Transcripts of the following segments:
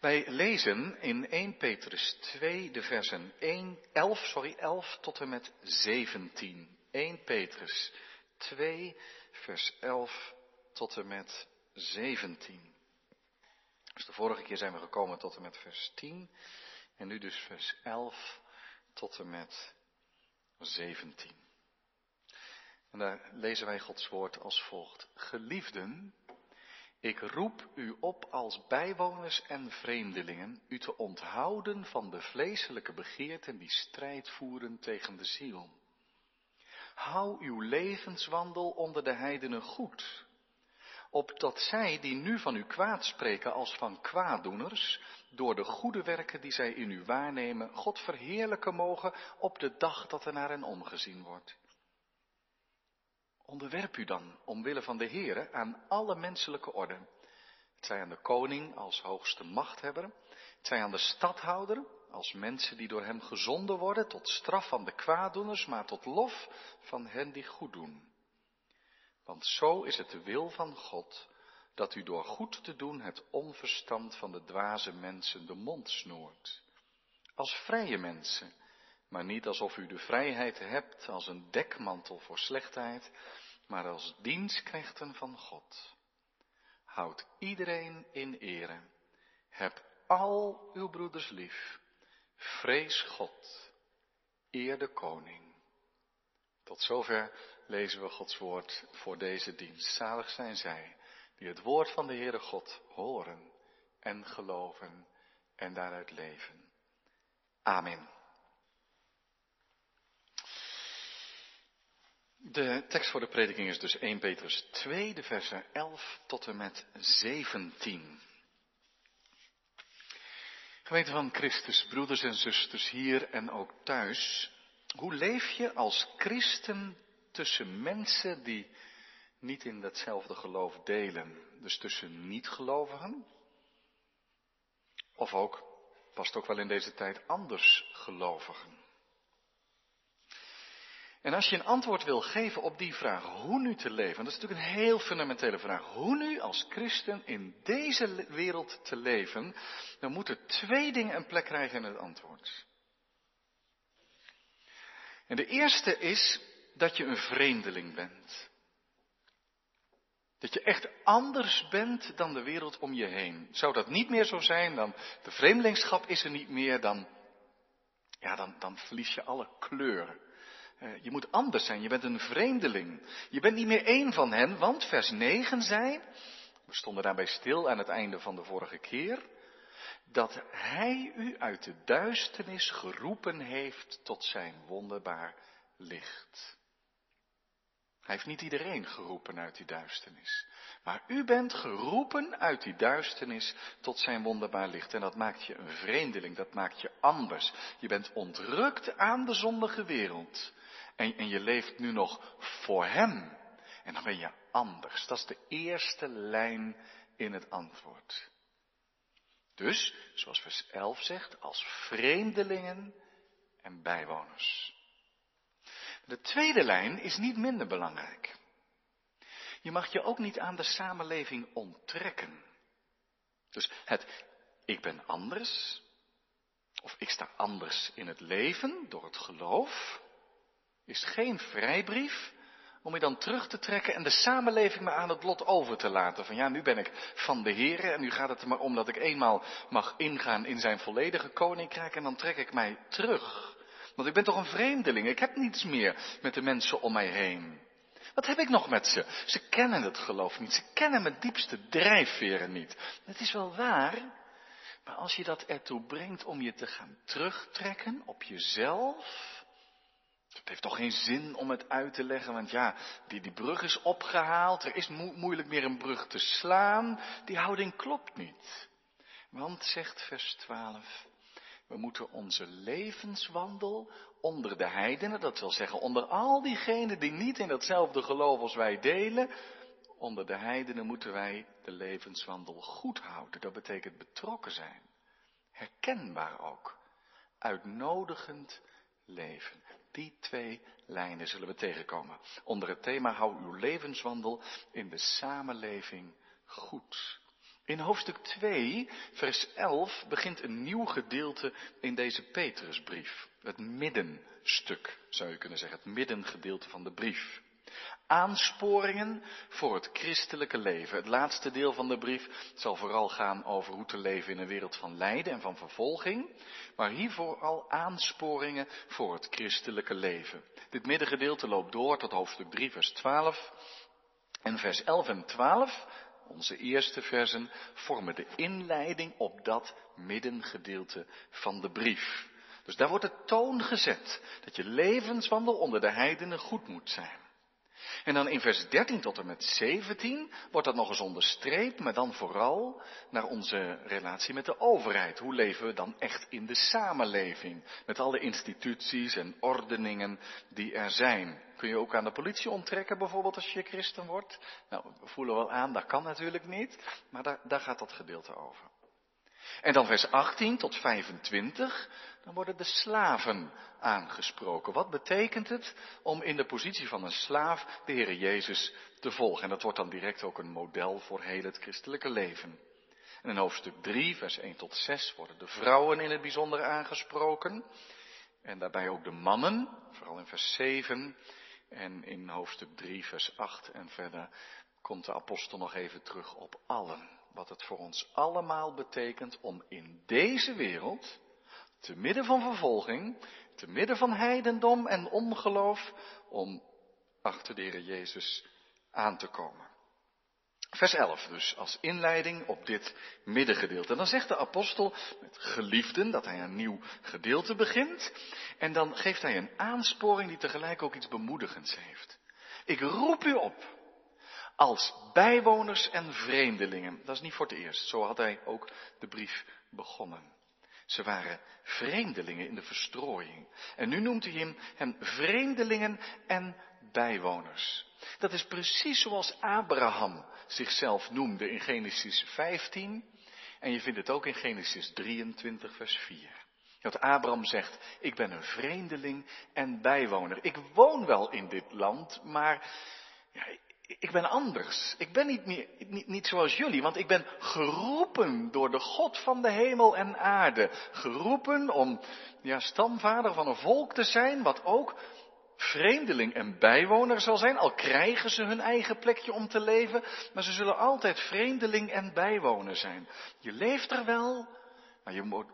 Wij lezen in 1 Petrus 2 de versen 1, 11, sorry, 11 tot en met 17. 1 Petrus 2 vers 11 tot en met 17. Dus de vorige keer zijn we gekomen tot en met vers 10 en nu dus vers 11 tot en met 17. En daar lezen wij Gods woord als volgt. Geliefden, ik roep u op als bijwoners en vreemdelingen u te onthouden van de vleeselijke begeerten die strijd voeren tegen de ziel. Hou uw levenswandel onder de heidenen goed, opdat zij die nu van u kwaad spreken als van kwaaddoeners, door de goede werken die zij in u waarnemen, God verheerlijken mogen op de dag dat er naar hen omgezien wordt. Onderwerp u dan, omwille van de Heere, aan alle menselijke orde. Het zij aan de koning als hoogste machthebber, het zij aan de stadhouder als mensen die door hem gezonden worden, tot straf van de kwaaddoeners, maar tot lof van hen die goed doen. Want zo is het de wil van God, dat u door goed te doen het onverstand van de dwaze mensen de mond snoert. Als vrije mensen, maar niet alsof u de vrijheid hebt als een dekmantel voor slechtheid, maar als dienstknechten van God. Houd iedereen in ere. Heb al uw broeders lief. Vrees God. Eer de koning. Tot zover lezen we Gods woord voor deze dienst. Zalig zijn zij die het woord van de Heere God horen en geloven en daaruit leven. Amen. De tekst voor de prediking is dus 1 Petrus 2, de versen 11 tot en met 17. Gemeente van Christus, broeders en zusters hier en ook thuis. Hoe leef je als christen tussen mensen die niet in datzelfde geloof delen? Dus tussen niet-gelovigen? Of ook, past ook wel in deze tijd, anders gelovigen? En als je een antwoord wil geven op die vraag, hoe nu te leven, dat is natuurlijk een heel fundamentele vraag, hoe nu als christen in deze wereld te leven, dan moeten twee dingen een plek krijgen in het antwoord. En de eerste is dat je een vreemdeling bent. Dat je echt anders bent dan de wereld om je heen. Zou dat niet meer zo zijn, dan de vreemdelingschap is er niet meer, dan, ja, dan, dan verlies je alle kleuren. Eh, je moet anders zijn, je bent een vreemdeling. Je bent niet meer één van hen, want vers 9 zei, we stonden daarbij stil aan het einde van de vorige keer, dat hij u uit de duisternis geroepen heeft tot zijn wonderbaar licht. Hij heeft niet iedereen geroepen uit die duisternis. Maar u bent geroepen uit die duisternis tot zijn wonderbaar licht. En dat maakt je een vreemdeling, dat maakt je anders. Je bent ontrukt aan de zondige wereld. En, je leeft nu nog voor Hem. En dan ben je anders. Dat is de eerste lijn in het antwoord. Dus, zoals vers 11 zegt, als vreemdelingen en bijwoners. De tweede lijn is niet minder belangrijk. Je mag je ook niet aan de samenleving onttrekken. Dus het ik ben anders, of ik sta anders in het leven door het geloof, is geen vrijbrief om je dan terug te trekken en de samenleving maar aan het lot over te laten. Van ja, nu ben ik van de Heer en nu gaat het er maar om dat ik eenmaal mag ingaan in zijn volledige koninkrijk en dan trek ik mij terug. Want ik ben toch een vreemdeling, ik heb niets meer met de mensen om mij heen. Wat heb ik nog met ze? Ze kennen het geloof niet, ze kennen mijn diepste drijfveren niet. Het is wel waar, maar als je dat ertoe brengt om je te gaan terugtrekken op jezelf, het heeft toch geen zin om het uit te leggen, want ja, die, die brug is opgehaald, er is moeilijk meer een brug te slaan, die houding klopt niet. Want, zegt vers 12, we moeten onze levenswandel onder de heidenen, dat wil zeggen onder al diegenen die niet in datzelfde geloof als wij delen, onder de heidenen moeten wij de levenswandel goed houden. Dat betekent betrokken zijn, herkenbaar ook, uitnodigend leven. Die twee lijnen zullen we tegenkomen. Onder het thema hou uw levenswandel in de samenleving goed. In hoofdstuk 2, vers 11, begint een nieuw gedeelte in deze Petrusbrief. Het middenstuk, zou je kunnen zeggen, het middengedeelte van de brief. Aansporingen voor het christelijke leven. Het laatste deel van de brief zal vooral gaan over hoe te leven in een wereld van lijden en van vervolging. Maar hier vooral aansporingen voor het christelijke leven. Dit middengedeelte loopt door tot hoofdstuk 3, vers 12. En vers 11 en 12 onze eerste versen vormen de inleiding op dat middengedeelte van de brief. Dus daar wordt de toon gezet dat je levenswandel onder de heidenen goed moet zijn. En dan in vers 13 tot en met 17 wordt dat nog eens onderstreept, maar dan vooral naar onze relatie met de overheid. Hoe leven we dan echt in de samenleving? Met alle instituties en ordeningen die er zijn. Kun je ook aan de politie onttrekken bijvoorbeeld als je christen wordt? Nou, we voelen wel aan, dat kan natuurlijk niet, maar daar, daar gaat dat gedeelte over. En dan vers 18 tot 25, dan worden de slaven aangesproken. Wat betekent het om in de positie van een slaaf de Heer Jezus te volgen? En dat wordt dan direct ook een model voor heel het christelijke leven. En in hoofdstuk 3, vers 1 tot 6 worden de vrouwen in het bijzonder aangesproken. En daarbij ook de mannen, vooral in vers 7. En in hoofdstuk 3, vers 8 en verder komt de apostel nog even terug op allen wat het voor ons allemaal betekent om in deze wereld, te midden van vervolging, te midden van heidendom en ongeloof, om achter de Heer Jezus aan te komen. Vers 11 dus, als inleiding op dit middengedeelte. En dan zegt de apostel met geliefden dat hij een nieuw gedeelte begint. En dan geeft hij een aansporing die tegelijk ook iets bemoedigends heeft. Ik roep u op, als bijwoners en vreemdelingen. Dat is niet voor het eerst. Zo had hij ook de brief begonnen. Ze waren vreemdelingen in de verstrooiing. En nu noemt hij hem, vreemdelingen en bijwoners. Dat is precies zoals Abraham zichzelf noemde in Genesis 15. En je vindt het ook in Genesis 23, vers 4. Dat Abraham zegt, ik ben een vreemdeling en bijwoner. Ik woon wel in dit land, maar ja, ik ben anders. Ik ben niet, meer, niet, niet zoals jullie, want ik ben geroepen door de God van de hemel en aarde. Geroepen om ja, stamvader van een volk te zijn, wat ook vreemdeling en bijwoner zal zijn, al krijgen ze hun eigen plekje om te leven, maar ze zullen altijd vreemdeling en bijwoner zijn. Je leeft er wel, maar je,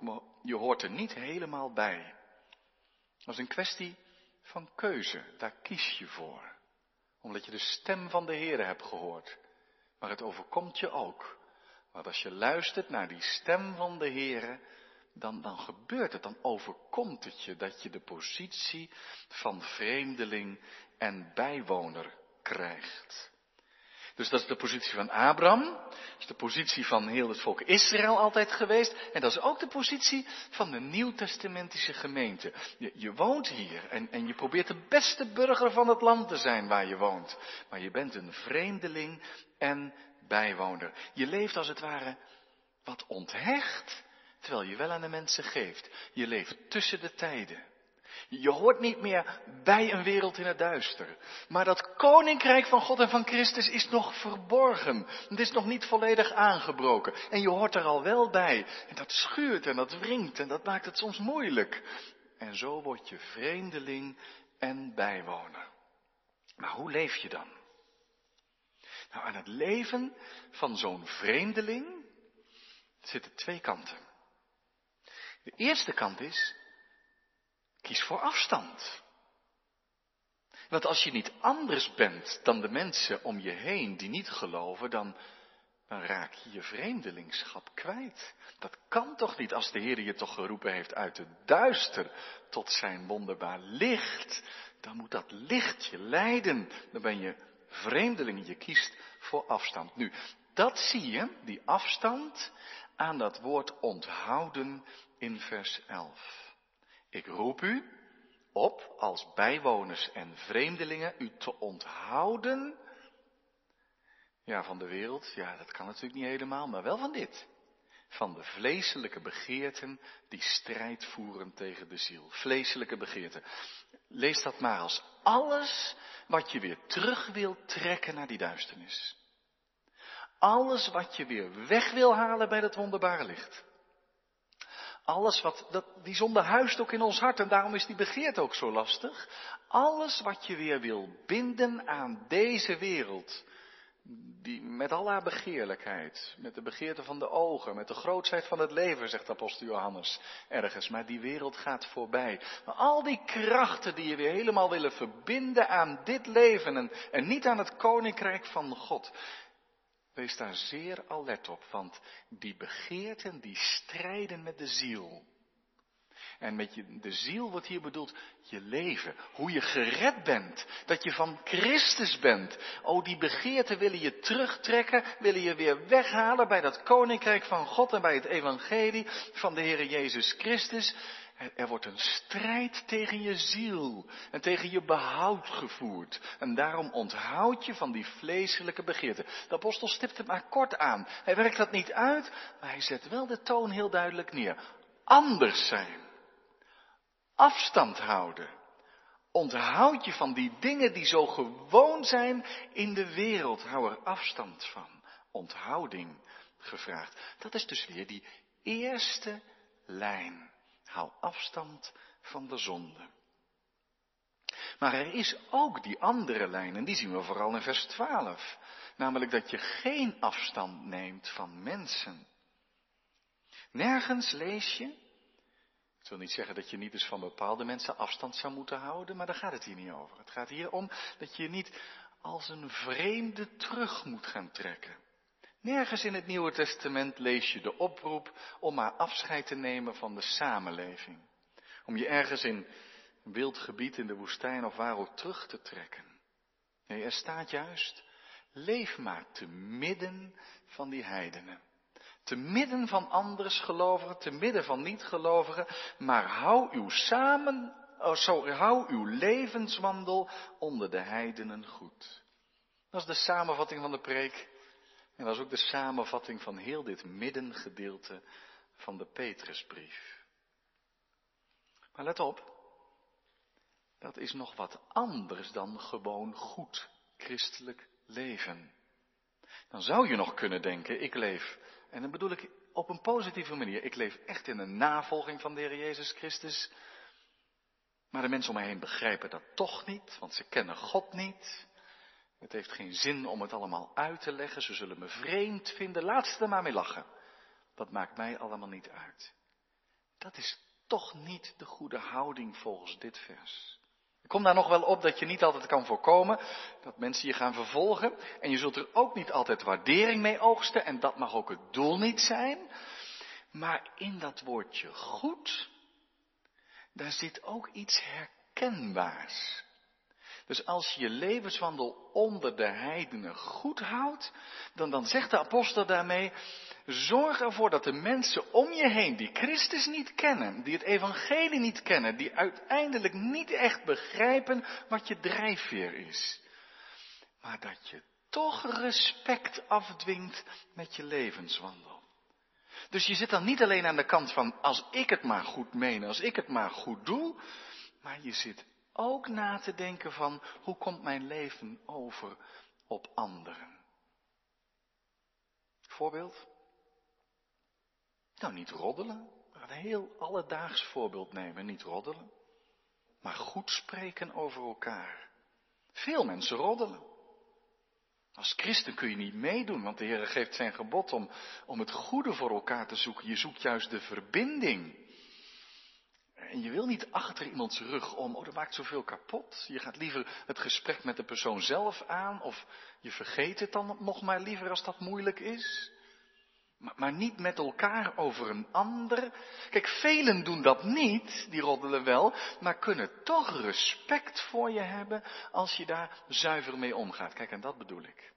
je hoort er niet helemaal bij. Dat is een kwestie van keuze, daar kies je voor omdat je de stem van de Heer hebt gehoord. Maar het overkomt je ook. Want als je luistert naar die stem van de Heer, dan, dan gebeurt het, dan overkomt het je dat je de positie van vreemdeling en bijwoner krijgt. Dus dat is de positie van Abraham, dat is de positie van heel het volk Israël altijd geweest. En dat is ook de positie van de nieuwtestamentische gemeente. Je, je woont hier en, en je probeert de beste burger van het land te zijn waar je woont. Maar je bent een vreemdeling en bijwoner. Je leeft als het ware wat onthecht, terwijl je wel aan de mensen geeft. Je leeft tussen de tijden. Je hoort niet meer bij een wereld in het duister. Maar dat koninkrijk van God en van Christus is nog verborgen. Het is nog niet volledig aangebroken. En je hoort er al wel bij. En dat schuurt en dat wringt en dat maakt het soms moeilijk. En zo word je vreemdeling en bijwoner. Maar hoe leef je dan? Nou, aan het leven van zo'n vreemdeling zitten twee kanten. De eerste kant is, Kies voor afstand. Want als je niet anders bent dan de mensen om je heen die niet geloven, dan, dan raak je je vreemdelingschap kwijt. Dat kan toch niet als de Heer je toch geroepen heeft uit het duister tot zijn wonderbaar licht. Dan moet dat licht je leiden. Dan ben je vreemdeling, je kiest voor afstand. Nu, dat zie je, die afstand, aan dat woord onthouden in vers 11. Ik roep u op als bijwoners en vreemdelingen u te onthouden. Ja, van de wereld, ja, dat kan natuurlijk niet helemaal, maar wel van dit. Van de vleeselijke begeerten die strijd voeren tegen de ziel. Vleeselijke begeerten. Lees dat maar als alles wat je weer terug wilt trekken naar die duisternis. Alles wat je weer weg wil halen bij dat wonderbare licht. Alles wat, dat, die zonde huist ook in ons hart en daarom is die begeerte ook zo lastig. Alles wat je weer wil binden aan deze wereld. Die, met al haar begeerlijkheid, met de begeerte van de ogen, met de grootsheid van het leven, zegt apostel Johannes ergens. Maar die wereld gaat voorbij. Maar al die krachten die je weer helemaal willen verbinden aan dit leven en, en niet aan het koninkrijk van God. Wees daar zeer alert op, want die begeerten die strijden met de ziel. En met je, de ziel wordt hier bedoeld je leven, hoe je gered bent, dat je van Christus bent. Oh, die begeerten willen je terugtrekken, willen je weer weghalen bij dat koninkrijk van God en bij het evangelie van de Heer Jezus Christus. Er wordt een strijd tegen je ziel en tegen je behoud gevoerd. En daarom onthoud je van die vleeselijke begeerten. De apostel stipt het maar kort aan. Hij werkt dat niet uit, maar hij zet wel de toon heel duidelijk neer. Anders zijn. Afstand houden. Onthoud je van die dingen die zo gewoon zijn in de wereld. Hou er afstand van. Onthouding gevraagd. Dat is dus weer die eerste lijn. Hou afstand van de zonde. Maar er is ook die andere lijn, en die zien we vooral in vers 12. Namelijk dat je geen afstand neemt van mensen. Nergens lees je. Het wil niet zeggen dat je niet eens van bepaalde mensen afstand zou moeten houden, maar daar gaat het hier niet over. Het gaat hier om dat je niet als een vreemde terug moet gaan trekken. Nergens in het Nieuwe Testament lees je de oproep om maar afscheid te nemen van de samenleving. Om je ergens in wild gebied in de woestijn of waar ook terug te trekken. Nee, er staat juist, leef maar te midden van die heidenen. Te midden van anders gelovigen, te midden van niet-gelovigen, maar hou uw samen, oh, hou uw levenswandel onder de heidenen goed. Dat is de samenvatting van de preek en dat is ook de samenvatting van heel dit middengedeelte van de Petrusbrief. Maar let op, dat is nog wat anders dan gewoon goed christelijk leven. Dan zou je nog kunnen denken, ik leef, en dan bedoel ik op een positieve manier, ik leef echt in een navolging van de Heer Jezus Christus. Maar de mensen om mij heen begrijpen dat toch niet, want ze kennen God niet. Het heeft geen zin om het allemaal uit te leggen. Ze zullen me vreemd vinden. Laat ze er maar mee lachen. Dat maakt mij allemaal niet uit. Dat is toch niet de goede houding volgens dit vers. Ik kom daar nog wel op dat je niet altijd kan voorkomen dat mensen je gaan vervolgen. En je zult er ook niet altijd waardering mee oogsten. En dat mag ook het doel niet zijn. Maar in dat woordje goed, daar zit ook iets herkenbaars. Dus als je je levenswandel onder de heidenen goed houdt, dan, dan zegt de apostel daarmee, zorg ervoor dat de mensen om je heen die Christus niet kennen, die het evangelie niet kennen, die uiteindelijk niet echt begrijpen wat je drijfveer is, maar dat je toch respect afdwingt met je levenswandel. Dus je zit dan niet alleen aan de kant van als ik het maar goed meen, als ik het maar goed doe, maar je zit ook na te denken van hoe komt mijn leven over op anderen. Voorbeeld? Nou, niet roddelen. Gaan een heel alledaags voorbeeld nemen. Niet roddelen. Maar goed spreken over elkaar. Veel mensen roddelen. Als christen kun je niet meedoen, want de Heer geeft zijn gebod om, om het goede voor elkaar te zoeken. Je zoekt juist de verbinding. En je wil niet achter iemands rug om, oh dat maakt zoveel kapot. Je gaat liever het gesprek met de persoon zelf aan, of je vergeet het dan nog maar liever als dat moeilijk is. Maar, maar niet met elkaar over een ander. Kijk, velen doen dat niet, die roddelen wel, maar kunnen toch respect voor je hebben als je daar zuiver mee omgaat. Kijk, en dat bedoel ik.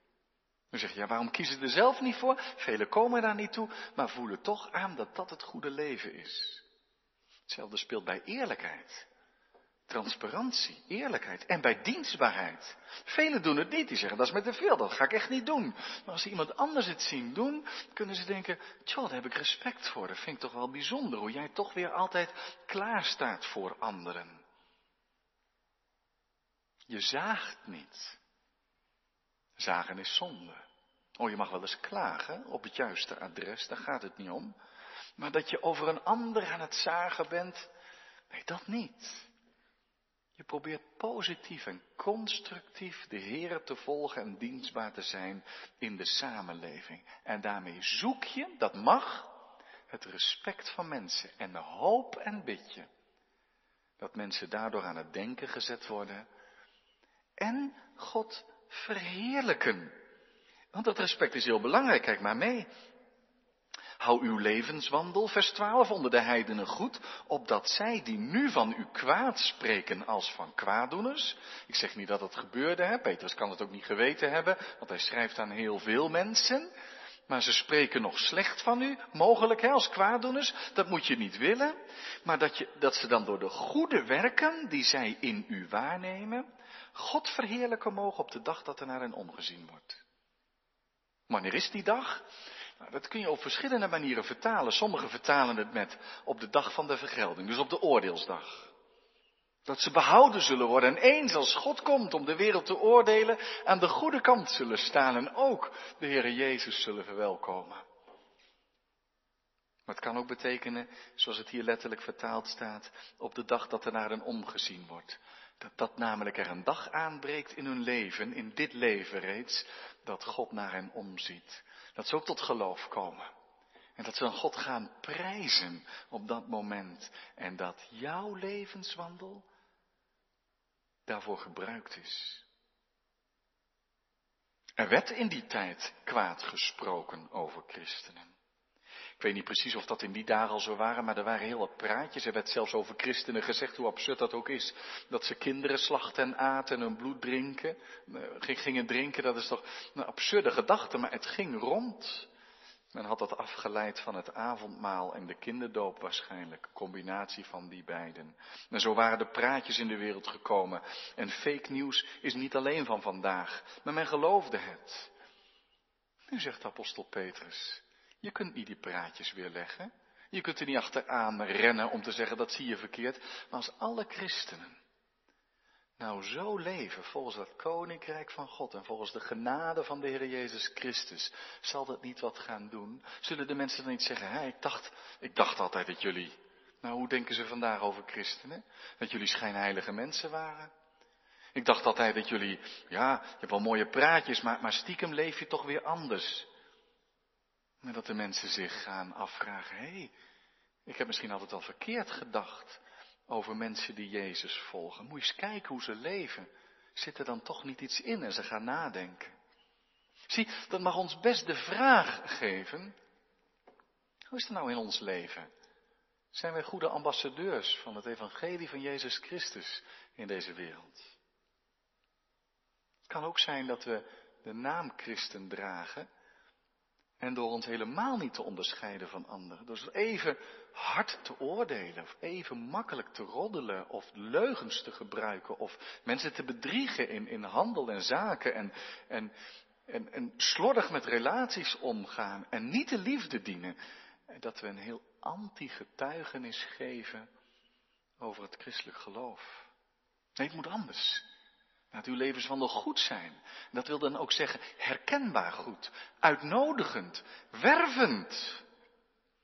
Dan zeg je, ja, waarom kiezen ze er zelf niet voor? Velen komen daar niet toe, maar voelen toch aan dat dat het goede leven is. Hetzelfde speelt bij eerlijkheid. Transparantie, eerlijkheid en bij dienstbaarheid. Velen doen het niet, die zeggen dat is met te veel, dat ga ik echt niet doen. Maar als ze iemand anders het zien doen, kunnen ze denken, tjoh, daar heb ik respect voor. Dat vind ik toch wel bijzonder, hoe jij toch weer altijd klaar staat voor anderen. Je zaagt niet. Zagen is zonde. Oh, je mag wel eens klagen op het juiste adres, daar gaat het niet om. Maar dat je over een ander aan het zagen bent, nee, dat niet. Je probeert positief en constructief de Heer te volgen en dienstbaar te zijn in de samenleving. En daarmee zoek je, dat mag, het respect van mensen. En hoop en bid je dat mensen daardoor aan het denken gezet worden. En God verheerlijken. Want dat respect is heel belangrijk, kijk maar mee. Hou uw levenswandel, vers 12, onder de heidenen goed, opdat zij die nu van u kwaad spreken als van kwaaddoeners. Ik zeg niet dat het gebeurde, hè? Petrus kan het ook niet geweten hebben, want hij schrijft aan heel veel mensen. Maar ze spreken nog slecht van u, mogelijk hè, als kwaaddoeners. Dat moet je niet willen. Maar dat, je, dat ze dan door de goede werken die zij in u waarnemen, God verheerlijken mogen op de dag dat er naar hen omgezien wordt. Wanneer is die dag? Nou, dat kun je op verschillende manieren vertalen. Sommigen vertalen het met op de dag van de vergelding, dus op de oordeelsdag. Dat ze behouden zullen worden en eens als God komt om de wereld te oordelen, aan de goede kant zullen staan en ook de Heere Jezus zullen verwelkomen. Maar het kan ook betekenen, zoals het hier letterlijk vertaald staat, op de dag dat er naar hen omgezien wordt. Dat, dat namelijk er een dag aanbreekt in hun leven, in dit leven reeds, dat God naar hen omziet. Dat ze ook tot geloof komen. En dat ze dan God gaan prijzen op dat moment. En dat jouw levenswandel daarvoor gebruikt is. Er werd in die tijd kwaad gesproken over christenen. Ik weet niet precies of dat in die dagen al zo waren, maar er waren heel wat praatjes. Er werd zelfs over christenen gezegd, hoe absurd dat ook is, dat ze kinderen slachten en aten en hun bloed drinken. Eh, gingen drinken, dat is toch een absurde gedachte, maar het ging rond. Men had dat afgeleid van het avondmaal en de kinderdoop waarschijnlijk, combinatie van die beiden. En zo waren de praatjes in de wereld gekomen. En fake nieuws is niet alleen van vandaag, maar men geloofde het. Nu zegt apostel Petrus, je kunt niet die praatjes weerleggen. Je kunt er niet achteraan rennen om te zeggen dat zie je verkeerd. Maar als alle christenen nou zo leven volgens het koninkrijk van God en volgens de genade van de Heer Jezus Christus, zal dat niet wat gaan doen? Zullen de mensen dan niet zeggen, hé, ik dacht, ik dacht altijd dat jullie, nou hoe denken ze vandaag over christenen? Dat jullie schijnheilige mensen waren? Ik dacht altijd dat jullie, ja, je hebt wel mooie praatjes, maar, maar stiekem leef je toch weer anders. En dat de mensen zich gaan afvragen, hé, hey, ik heb misschien altijd al verkeerd gedacht over mensen die Jezus volgen. Moet je eens kijken hoe ze leven. Zit er dan toch niet iets in en ze gaan nadenken. Zie, dat mag ons best de vraag geven. Hoe is het nou in ons leven? Zijn wij goede ambassadeurs van het evangelie van Jezus Christus in deze wereld? Het kan ook zijn dat we de naam christen dragen en door ons helemaal niet te onderscheiden van anderen. Door even hard te oordelen. Of even makkelijk te roddelen. Of leugens te gebruiken. Of mensen te bedriegen in, in handel en zaken. En, en, en, en slordig met relaties omgaan. En niet de liefde dienen. En dat we een heel anti-getuigenis geven over het christelijk geloof. Nee, het moet anders. Laat uw levenswandel goed zijn. Dat wil dan ook zeggen herkenbaar goed, uitnodigend, wervend.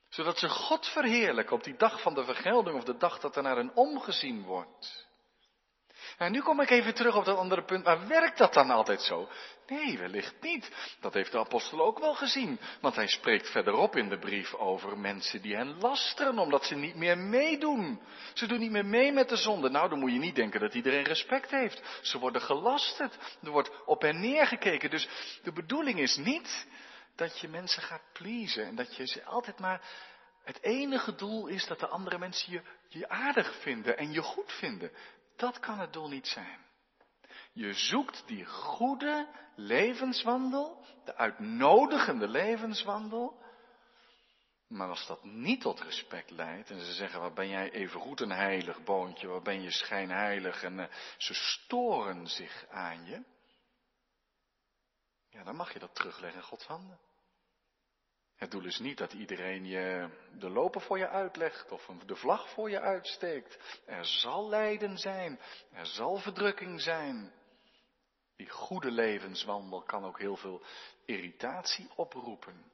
Zodat ze God verheerlijken op die dag van de vergelding of de dag dat er naar hen omgezien wordt. En nu kom ik even terug op dat andere punt. Maar werkt dat dan altijd zo? Nee, wellicht niet. Dat heeft de apostel ook wel gezien. Want hij spreekt verderop in de brief over mensen die hen lasteren omdat ze niet meer meedoen. Ze doen niet meer mee met de zonde. Nou, dan moet je niet denken dat iedereen respect heeft. Ze worden gelasterd. Er wordt op hen neergekeken. Dus de bedoeling is niet dat je mensen gaat pleasen en dat je ze altijd maar het enige doel is dat de andere mensen je, je aardig vinden en je goed vinden. Dat kan het doel niet zijn. Je zoekt die goede levenswandel, de uitnodigende levenswandel. Maar als dat niet tot respect leidt en ze zeggen, wat ben jij even goed een heilig boontje, wat ben je schijnheilig en uh, ze storen zich aan je. Ja, dan mag je dat terugleggen in Gods handen. Het doel is niet dat iedereen je de lopen voor je uitlegt of de vlag voor je uitsteekt. Er zal lijden zijn, er zal verdrukking zijn. Die goede levenswandel kan ook heel veel irritatie oproepen.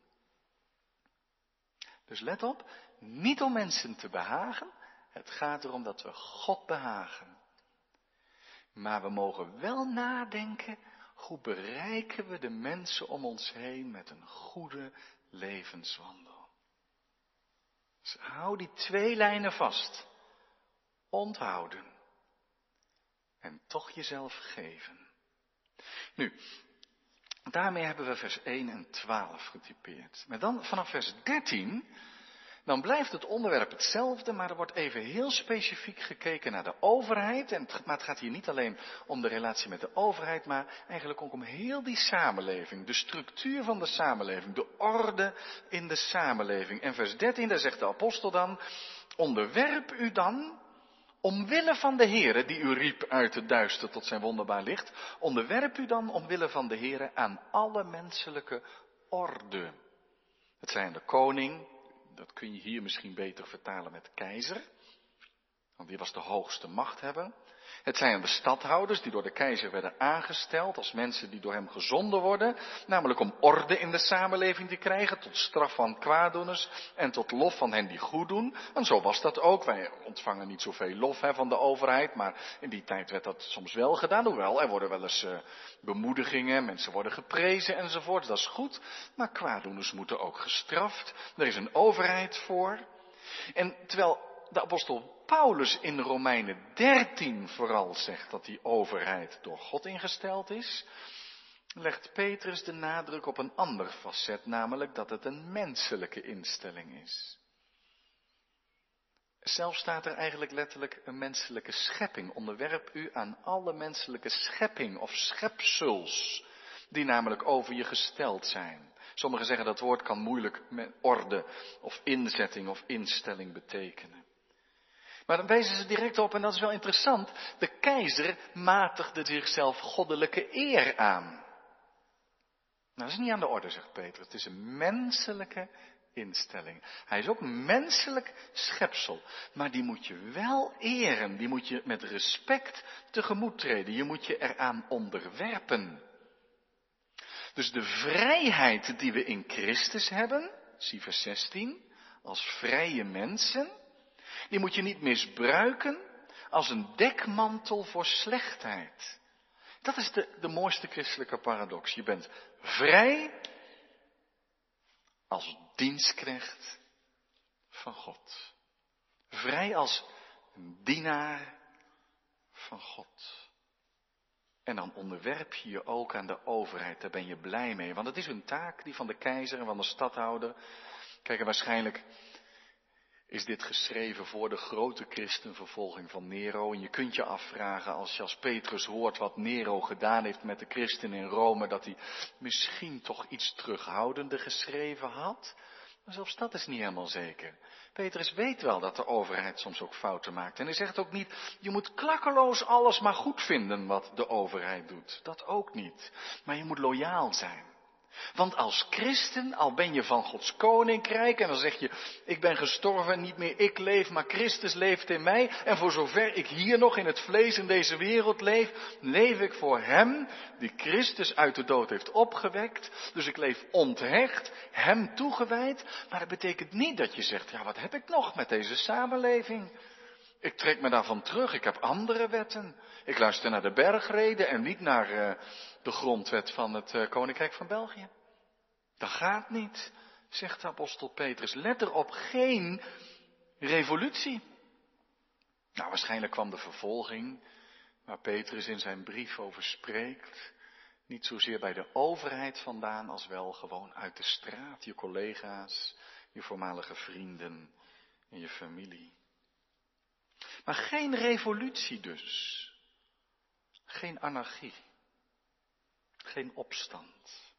Dus let op, niet om mensen te behagen, het gaat erom dat we God behagen. Maar we mogen wel nadenken, hoe bereiken we de mensen om ons heen met een goede levenswandel. Dus hou die twee lijnen vast. Onthouden. En toch jezelf geven. Nu, daarmee hebben we vers 1 en 12 getypeerd. Maar dan vanaf vers 13 dan blijft het onderwerp hetzelfde, maar er wordt even heel specifiek gekeken naar de overheid. En maar het gaat hier niet alleen om de relatie met de overheid, maar eigenlijk ook om heel die samenleving. De structuur van de samenleving, de orde in de samenleving. En vers 13, daar zegt de apostel dan, onderwerp u dan, omwille van de Heere, die u riep uit het duister tot zijn wonderbaar licht, onderwerp u dan omwille van de Heere aan alle menselijke orde. Het zijn de koning, dat kun je hier misschien beter vertalen met keizer. Want die was de hoogste machthebber. Het zijn de stadhouders die door de keizer werden aangesteld als mensen die door hem gezonden worden, namelijk om orde in de samenleving te krijgen, tot straf van kwaaddoeners en tot lof van hen die goed doen. En zo was dat ook. Wij ontvangen niet zoveel lof hè, van de overheid, maar in die tijd werd dat soms wel gedaan. Hoewel, er worden wel eens uh, bemoedigingen, mensen worden geprezen enzovoort. Dat is goed, maar kwaaddoeners moeten ook gestraft. Er is een overheid voor. En terwijl de apostel Paulus in Romeinen 13 vooral zegt dat die overheid door God ingesteld is, legt Petrus de nadruk op een ander facet, namelijk dat het een menselijke instelling is. Zelf staat er eigenlijk letterlijk een menselijke schepping. Onderwerp u aan alle menselijke schepping of schepsels, die namelijk over je gesteld zijn. Sommigen zeggen dat woord kan moeilijk met orde of inzetting of instelling betekenen. Maar dan wijzen ze direct op, en dat is wel interessant, de keizer matigde zichzelf goddelijke eer aan. Nou, dat is niet aan de orde, zegt Peter. Het is een menselijke instelling. Hij is ook menselijk schepsel. Maar die moet je wel eren. Die moet je met respect tegemoet treden. Je moet je eraan onderwerpen. Dus de vrijheid die we in Christus hebben, zie vers 16, als vrije mensen, die moet je niet misbruiken als een dekmantel voor slechtheid. Dat is de, de mooiste christelijke paradox. Je bent vrij als dienstknecht van God. Vrij als dienaar van God. En dan onderwerp je je ook aan de overheid. Daar ben je blij mee. Want het is een taak die van de keizer en van de stadhouder. Kijk, waarschijnlijk is dit geschreven voor de grote christenvervolging van Nero. En je kunt je afvragen als je als Petrus hoort wat Nero gedaan heeft met de christenen in Rome, dat hij misschien toch iets terughoudender geschreven had. Maar zelfs dat is niet helemaal zeker. Petrus weet wel dat de overheid soms ook fouten maakt. En hij zegt ook niet, je moet klakkeloos alles maar goed vinden wat de overheid doet. Dat ook niet. Maar je moet loyaal zijn. Want als christen, al ben je van Gods koninkrijk en dan zeg je, ik ben gestorven, niet meer ik leef, maar Christus leeft in mij. En voor zover ik hier nog in het vlees in deze wereld leef, leef ik voor Hem die Christus uit de dood heeft opgewekt. Dus ik leef onthecht, Hem toegewijd. Maar dat betekent niet dat je zegt, ja wat heb ik nog met deze samenleving? Ik trek me daarvan terug, ik heb andere wetten. Ik luister naar de bergreden en niet naar uh, de grondwet van het uh, Koninkrijk van België. Dat gaat niet, zegt de apostel Petrus. Let erop, geen revolutie. Nou, waarschijnlijk kwam de vervolging, waar Petrus in zijn brief over spreekt, niet zozeer bij de overheid vandaan, als wel gewoon uit de straat, je collega's, je voormalige vrienden en je familie. Maar geen revolutie dus. Geen anarchie. Geen opstand.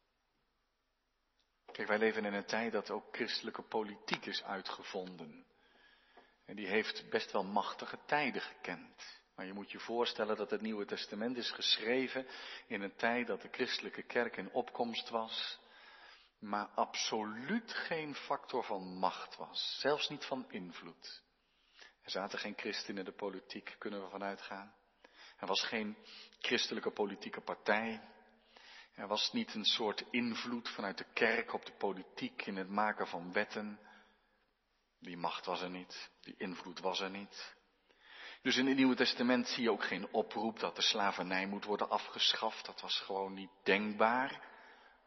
Kijk, wij leven in een tijd dat ook christelijke politiek is uitgevonden. En die heeft best wel machtige tijden gekend. Maar je moet je voorstellen dat het Nieuwe Testament is geschreven in een tijd dat de christelijke kerk in opkomst was, maar absoluut geen factor van macht was, zelfs niet van invloed. Er zaten geen christenen in de politiek, kunnen we vanuit gaan. Er was geen christelijke politieke partij. Er was niet een soort invloed vanuit de kerk op de politiek in het maken van wetten. Die macht was er niet, die invloed was er niet. Dus in het Nieuwe Testament zie je ook geen oproep dat de slavernij moet worden afgeschaft. Dat was gewoon niet denkbaar.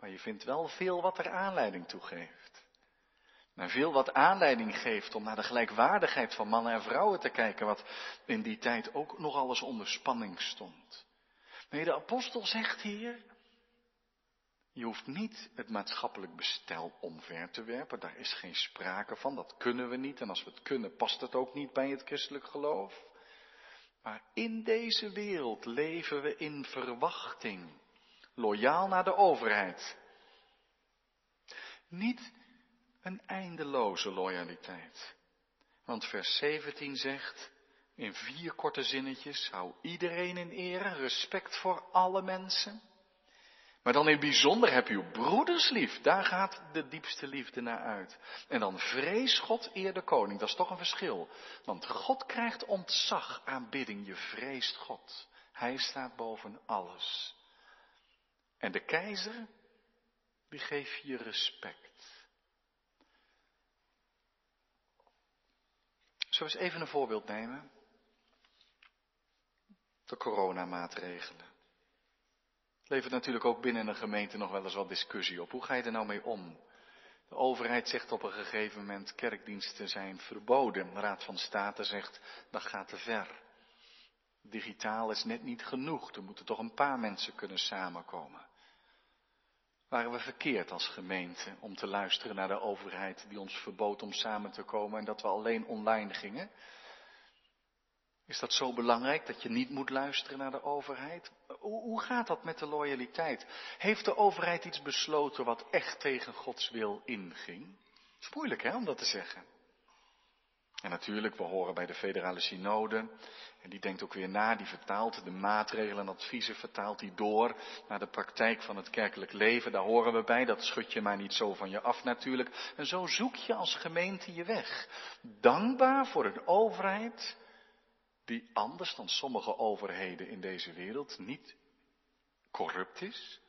Maar je vindt wel veel wat er aanleiding toe geeft. En veel wat aanleiding geeft om naar de gelijkwaardigheid van mannen en vrouwen te kijken, wat in die tijd ook nog alles onder spanning stond. Nee, de apostel zegt hier, je hoeft niet het maatschappelijk bestel omver te werpen, daar is geen sprake van, dat kunnen we niet en als we het kunnen past het ook niet bij het christelijk geloof. Maar in deze wereld leven we in verwachting, loyaal naar de overheid. Niet een eindeloze loyaliteit. Want vers 17 zegt, in vier korte zinnetjes, hou iedereen in ere, respect voor alle mensen. Maar dan in het bijzonder heb je broeders lief. Daar gaat de diepste liefde naar uit. En dan vrees God eer de koning. Dat is toch een verschil. Want God krijgt ontzag, aanbidding. Je vreest God. Hij staat boven alles. En de keizer, die geeft je respect. Zullen eens even een voorbeeld nemen? De coronamaatregelen levert natuurlijk ook binnen een gemeente nog wel eens wat discussie op. Hoe ga je er nou mee om? De overheid zegt op een gegeven moment kerkdiensten zijn verboden. De Raad van State zegt dat gaat te ver. Digitaal is net niet genoeg. Er moeten toch een paar mensen kunnen samenkomen. Waren we verkeerd als gemeente om te luisteren naar de overheid die ons verbood om samen te komen en dat we alleen online gingen? Is dat zo belangrijk dat je niet moet luisteren naar de overheid? Hoe, gaat dat met de loyaliteit? Heeft de overheid iets besloten wat echt tegen Gods wil inging? Het is moeilijk hè, om dat te zeggen. En natuurlijk, we horen bij de federale synode. En die denkt ook weer na, die vertaalt de maatregelen en adviezen, vertaalt die door naar de praktijk van het kerkelijk leven. Daar horen we bij, dat schud je maar niet zo van je af natuurlijk. En zo zoek je als gemeente je weg. Dankbaar voor een overheid die anders dan sommige overheden in deze wereld niet corrupt is,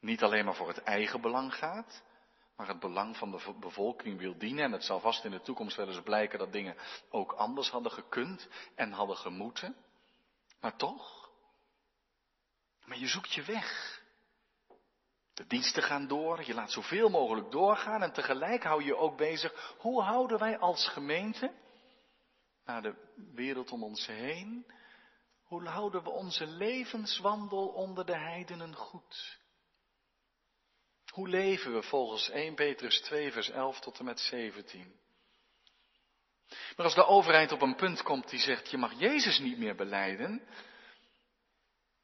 niet alleen maar voor het eigen belang gaat, maar het belang van de bevolking wil dienen. En het zal vast in de toekomst wel eens blijken dat dingen ook anders hadden gekund en hadden gemoeten. Maar toch, maar je zoekt je weg. De diensten gaan door, je laat zoveel mogelijk doorgaan en tegelijk hou je ook bezig. Hoe houden wij als gemeente naar de wereld om ons heen? Hoe houden we onze levenswandel onder de heidenen goed? Hoe leven we volgens 1 Petrus 2 vers 11 tot en met 17? Maar als de overheid op een punt komt die zegt je mag Jezus niet meer beleiden,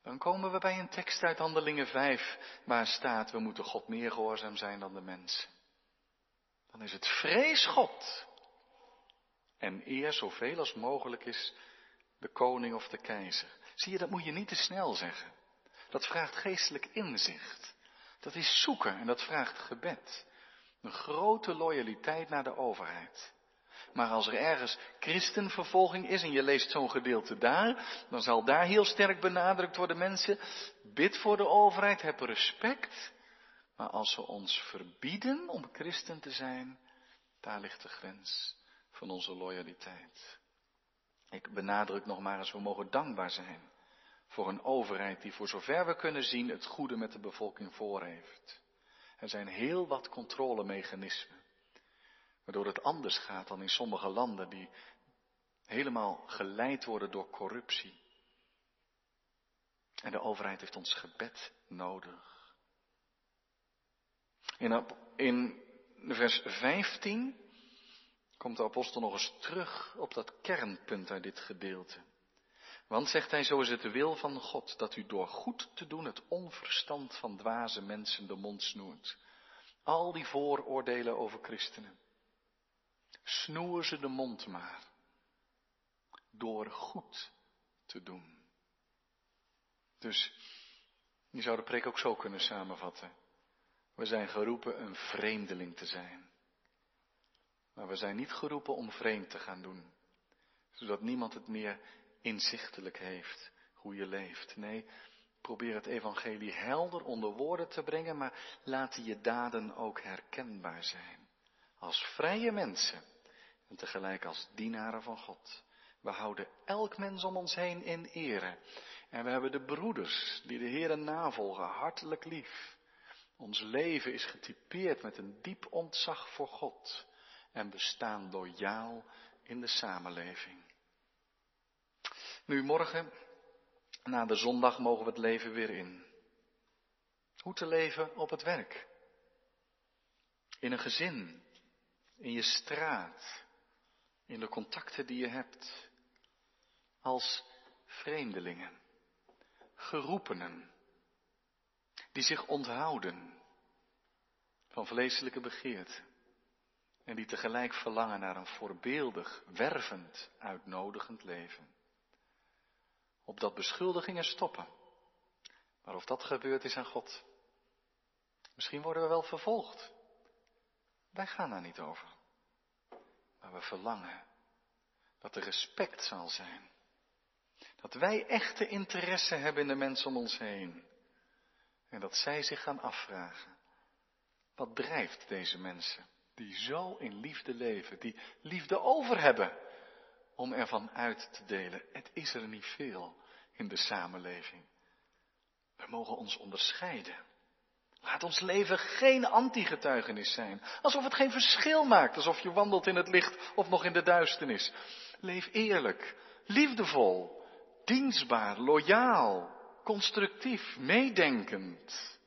dan komen we bij een tekst uit Handelingen 5 waar staat we moeten God meer gehoorzaam zijn dan de mensen. Dan is het vrees God en eer zoveel als mogelijk is de koning of de keizer. Zie je, dat moet je niet te snel zeggen. Dat vraagt geestelijk inzicht. Dat is zoeken en dat vraagt gebed. Een grote loyaliteit naar de overheid. Maar als er ergens christenvervolging is en je leest zo'n gedeelte daar, dan zal daar heel sterk benadrukt worden, mensen, bid voor de overheid, heb respect. Maar als ze ons verbieden om christen te zijn, daar ligt de grens van onze loyaliteit. Ik benadruk nog maar eens, we mogen dankbaar zijn voor een overheid die voor zover we kunnen zien het goede met de bevolking voor heeft. Er zijn heel wat controlemechanismen, waardoor het anders gaat dan in sommige landen die helemaal geleid worden door corruptie. En de overheid heeft ons gebed nodig. In, in vers 15 komt de apostel nog eens terug op dat kernpunt uit dit gedeelte. Want, zegt hij, zo is het de wil van God, dat u door goed te doen het onverstand van dwaze mensen de mond snoert. Al die vooroordelen over christenen. Snoer ze de mond maar. Door goed te doen. Dus, je zou de preek ook zo kunnen samenvatten. We zijn geroepen een vreemdeling te zijn. Maar we zijn niet geroepen om vreemd te gaan doen, zodat niemand het meer inzichtelijk heeft hoe je leeft. Nee, probeer het evangelie helder onder woorden te brengen, maar laten je daden ook herkenbaar zijn. Als vrije mensen en tegelijk als dienaren van God. We houden elk mens om ons heen in ere. En we hebben de broeders die de Heer navolgen hartelijk lief. Ons leven is getypeerd met een diep ontzag voor God. En we staan loyaal in de samenleving. Nu morgen, na de zondag, mogen we het leven weer in. Hoe te leven op het werk. In een gezin. In je straat. In de contacten die je hebt. Als vreemdelingen. Geroepenen. Die zich onthouden van vleeselijke begeerten. En die tegelijk verlangen naar een voorbeeldig, wervend, uitnodigend leven. Opdat beschuldigingen stoppen. Maar of dat gebeurt is aan God. Misschien worden we wel vervolgd. Wij gaan daar niet over. Maar we verlangen dat er respect zal zijn. Dat wij echte interesse hebben in de mensen om ons heen. En dat zij zich gaan afvragen. Wat drijft deze mensen? Die zo in liefde leven, die liefde over hebben om ervan uit te delen. Het is er niet veel in de samenleving. We mogen ons onderscheiden. Laat ons leven geen antigetuigenis zijn. Alsof het geen verschil maakt, alsof je wandelt in het licht of nog in de duisternis. Leef eerlijk, liefdevol, dienstbaar, loyaal, constructief, meedenkend.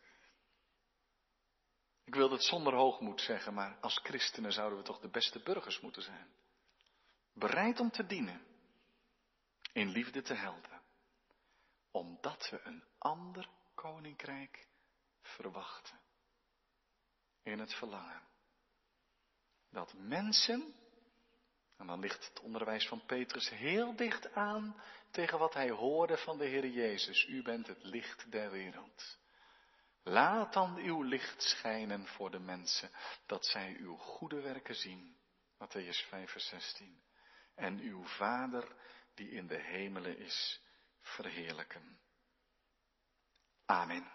Ik wil het zonder hoogmoed zeggen, maar als christenen zouden we toch de beste burgers moeten zijn. Bereid om te dienen, in liefde te helpen, omdat we een ander koninkrijk verwachten. In het verlangen. Dat mensen, en dan ligt het onderwijs van Petrus heel dicht aan tegen wat hij hoorde van de Heer Jezus. U bent het licht der wereld. Laat dan uw licht schijnen voor de mensen, dat zij uw goede werken zien. Matthäus 5, vers 16. En uw Vader, die in de hemelen is, verheerlijken. Amen.